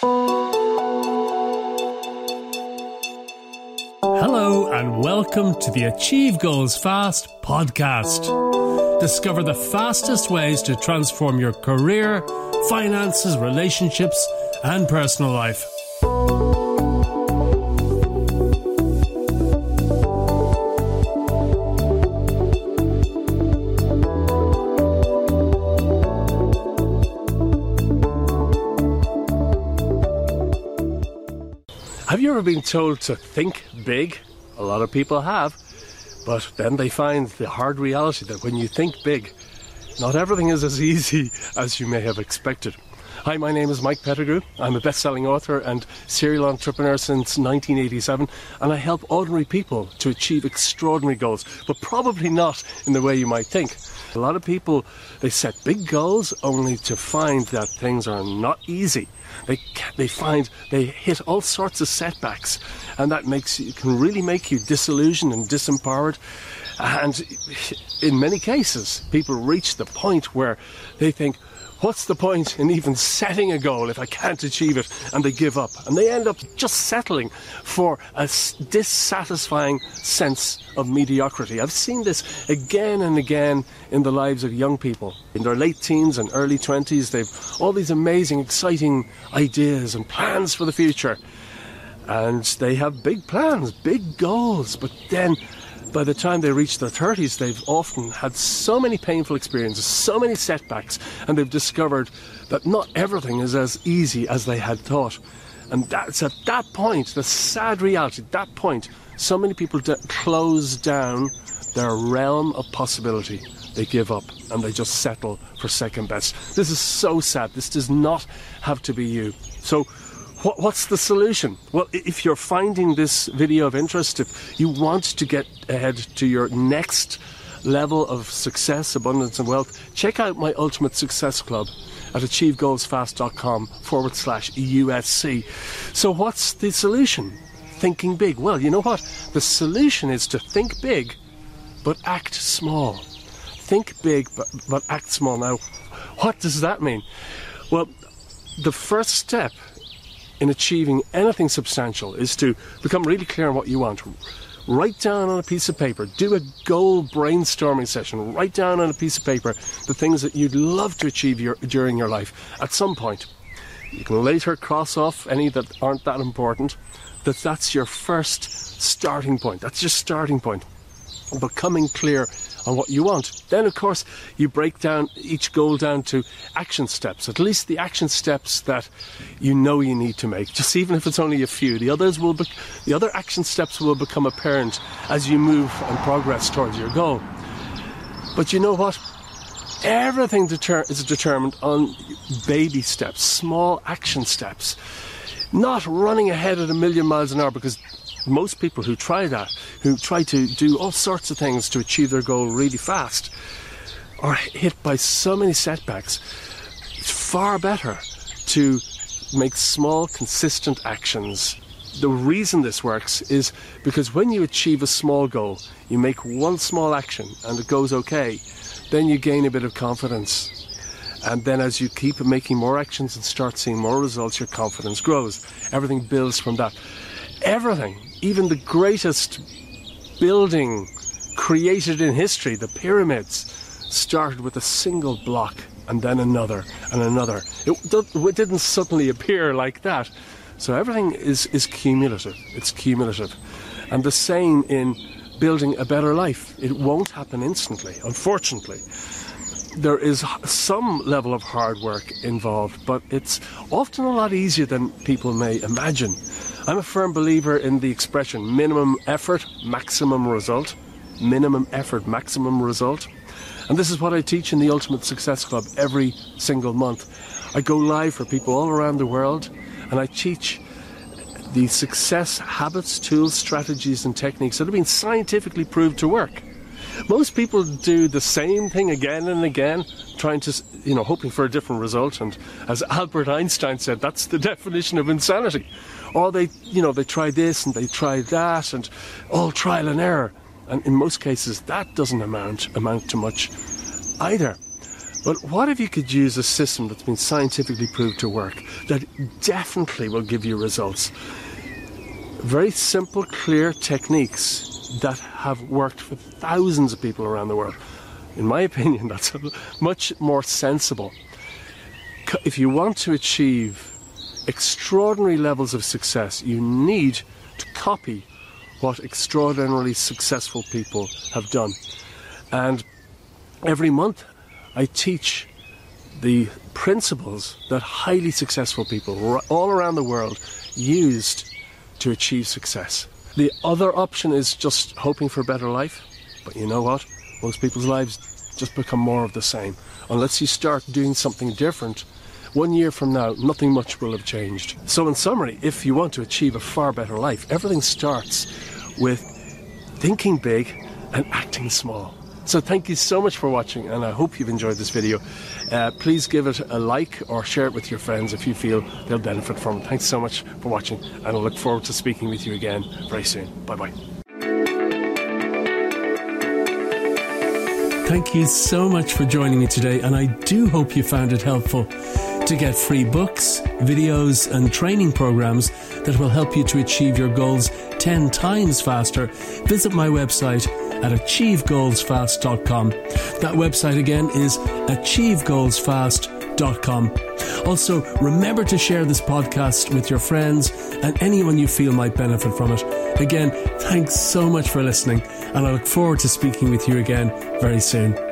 Hello, and welcome to the Achieve Goals Fast podcast. Discover the fastest ways to transform your career, finances, relationships, and personal life. You ever been told to think big? A lot of people have. But then they find the hard reality that when you think big, not everything is as easy as you may have expected. Hi, my name is Mike Pettigrew. I'm a best selling author and serial entrepreneur since 1987, and I help ordinary people to achieve extraordinary goals, but probably not in the way you might think. A lot of people, they set big goals only to find that things are not easy. They, they find they hit all sorts of setbacks, and that makes can really make you disillusioned and disempowered. And in many cases, people reach the point where they think, What's the point in even setting a goal if I can't achieve it? And they give up. And they end up just settling for a dissatisfying sense of mediocrity. I've seen this again and again in the lives of young people. In their late teens and early 20s, they've all these amazing, exciting ideas and plans for the future. And they have big plans, big goals, but then by the time they reach their 30s, they've often had so many painful experiences, so many setbacks, and they've discovered that not everything is as easy as they had thought. And that's at that point, the sad reality, at that point, so many people d- close down their realm of possibility. They give up and they just settle for second best. This is so sad. This does not have to be you. So, what's the solution? Well, if you're finding this video of interest, if you want to get ahead to your next level of success, abundance, and wealth, check out my Ultimate Success Club at achievegoalsfast.com forward slash USC. So, what's the solution? Thinking big. Well, you know what? The solution is to think big, but act small. Think big, but, but act small. Now, what does that mean? Well, the first step in achieving anything substantial is to become really clear on what you want. Write down on a piece of paper, do a goal brainstorming session, write down on a piece of paper the things that you'd love to achieve your, during your life at some point. You can later cross off any that aren't that important, that that's your first starting point. That's your starting point. Becoming clear on what you want. Then, of course, you break down each goal down to action steps, at least the action steps that you know you need to make, just even if it's only a few. The others will, be- the other action steps will become apparent as you move and progress towards your goal. But you know what? Everything deter- is determined on baby steps, small action steps, not running ahead at a million miles an hour because most people who try that, who try to do all sorts of things to achieve their goal really fast, are hit by so many setbacks. It's far better to make small, consistent actions. The reason this works is because when you achieve a small goal, you make one small action and it goes okay, then you gain a bit of confidence. And then as you keep making more actions and start seeing more results, your confidence grows. Everything builds from that. Everything, even the greatest building created in history, the pyramids, started with a single block and then another and another. It, it didn't suddenly appear like that. So everything is, is cumulative. It's cumulative. And the same in building a better life. It won't happen instantly, unfortunately there is some level of hard work involved, but it's often a lot easier than people may imagine. I'm a firm believer in the expression minimum effort, maximum result. Minimum effort, maximum result. And this is what I teach in the Ultimate Success Club every single month. I go live for people all around the world and I teach the success habits, tools, strategies, and techniques that have been scientifically proved to work. Most people do the same thing again and again, trying to, you know, hoping for a different result. And as Albert Einstein said, that's the definition of insanity. Or they, you know, they try this and they try that, and all trial and error. And in most cases, that doesn't amount amount to much either. But what if you could use a system that's been scientifically proved to work that definitely will give you results? Very simple, clear techniques that have worked for thousands of people around the world. In my opinion, that's much more sensible. If you want to achieve extraordinary levels of success, you need to copy what extraordinarily successful people have done. And every month I teach the principles that highly successful people all around the world used to achieve success. The other option is just hoping for a better life. But you know what? Most people's lives just become more of the same. Unless you start doing something different, one year from now, nothing much will have changed. So, in summary, if you want to achieve a far better life, everything starts with thinking big and acting small. So thank you so much for watching, and I hope you've enjoyed this video. Uh, please give it a like or share it with your friends if you feel they'll benefit from it. Thanks so much for watching, and I look forward to speaking with you again very soon. Bye bye. Thank you so much for joining me today, and I do hope you found it helpful. To get free books, videos, and training programs that will help you to achieve your goals 10 times faster, visit my website at achievegoalsfast.com. That website again is achievegoalsfast.com. Also, remember to share this podcast with your friends and anyone you feel might benefit from it. Again, thanks so much for listening, and I look forward to speaking with you again very soon.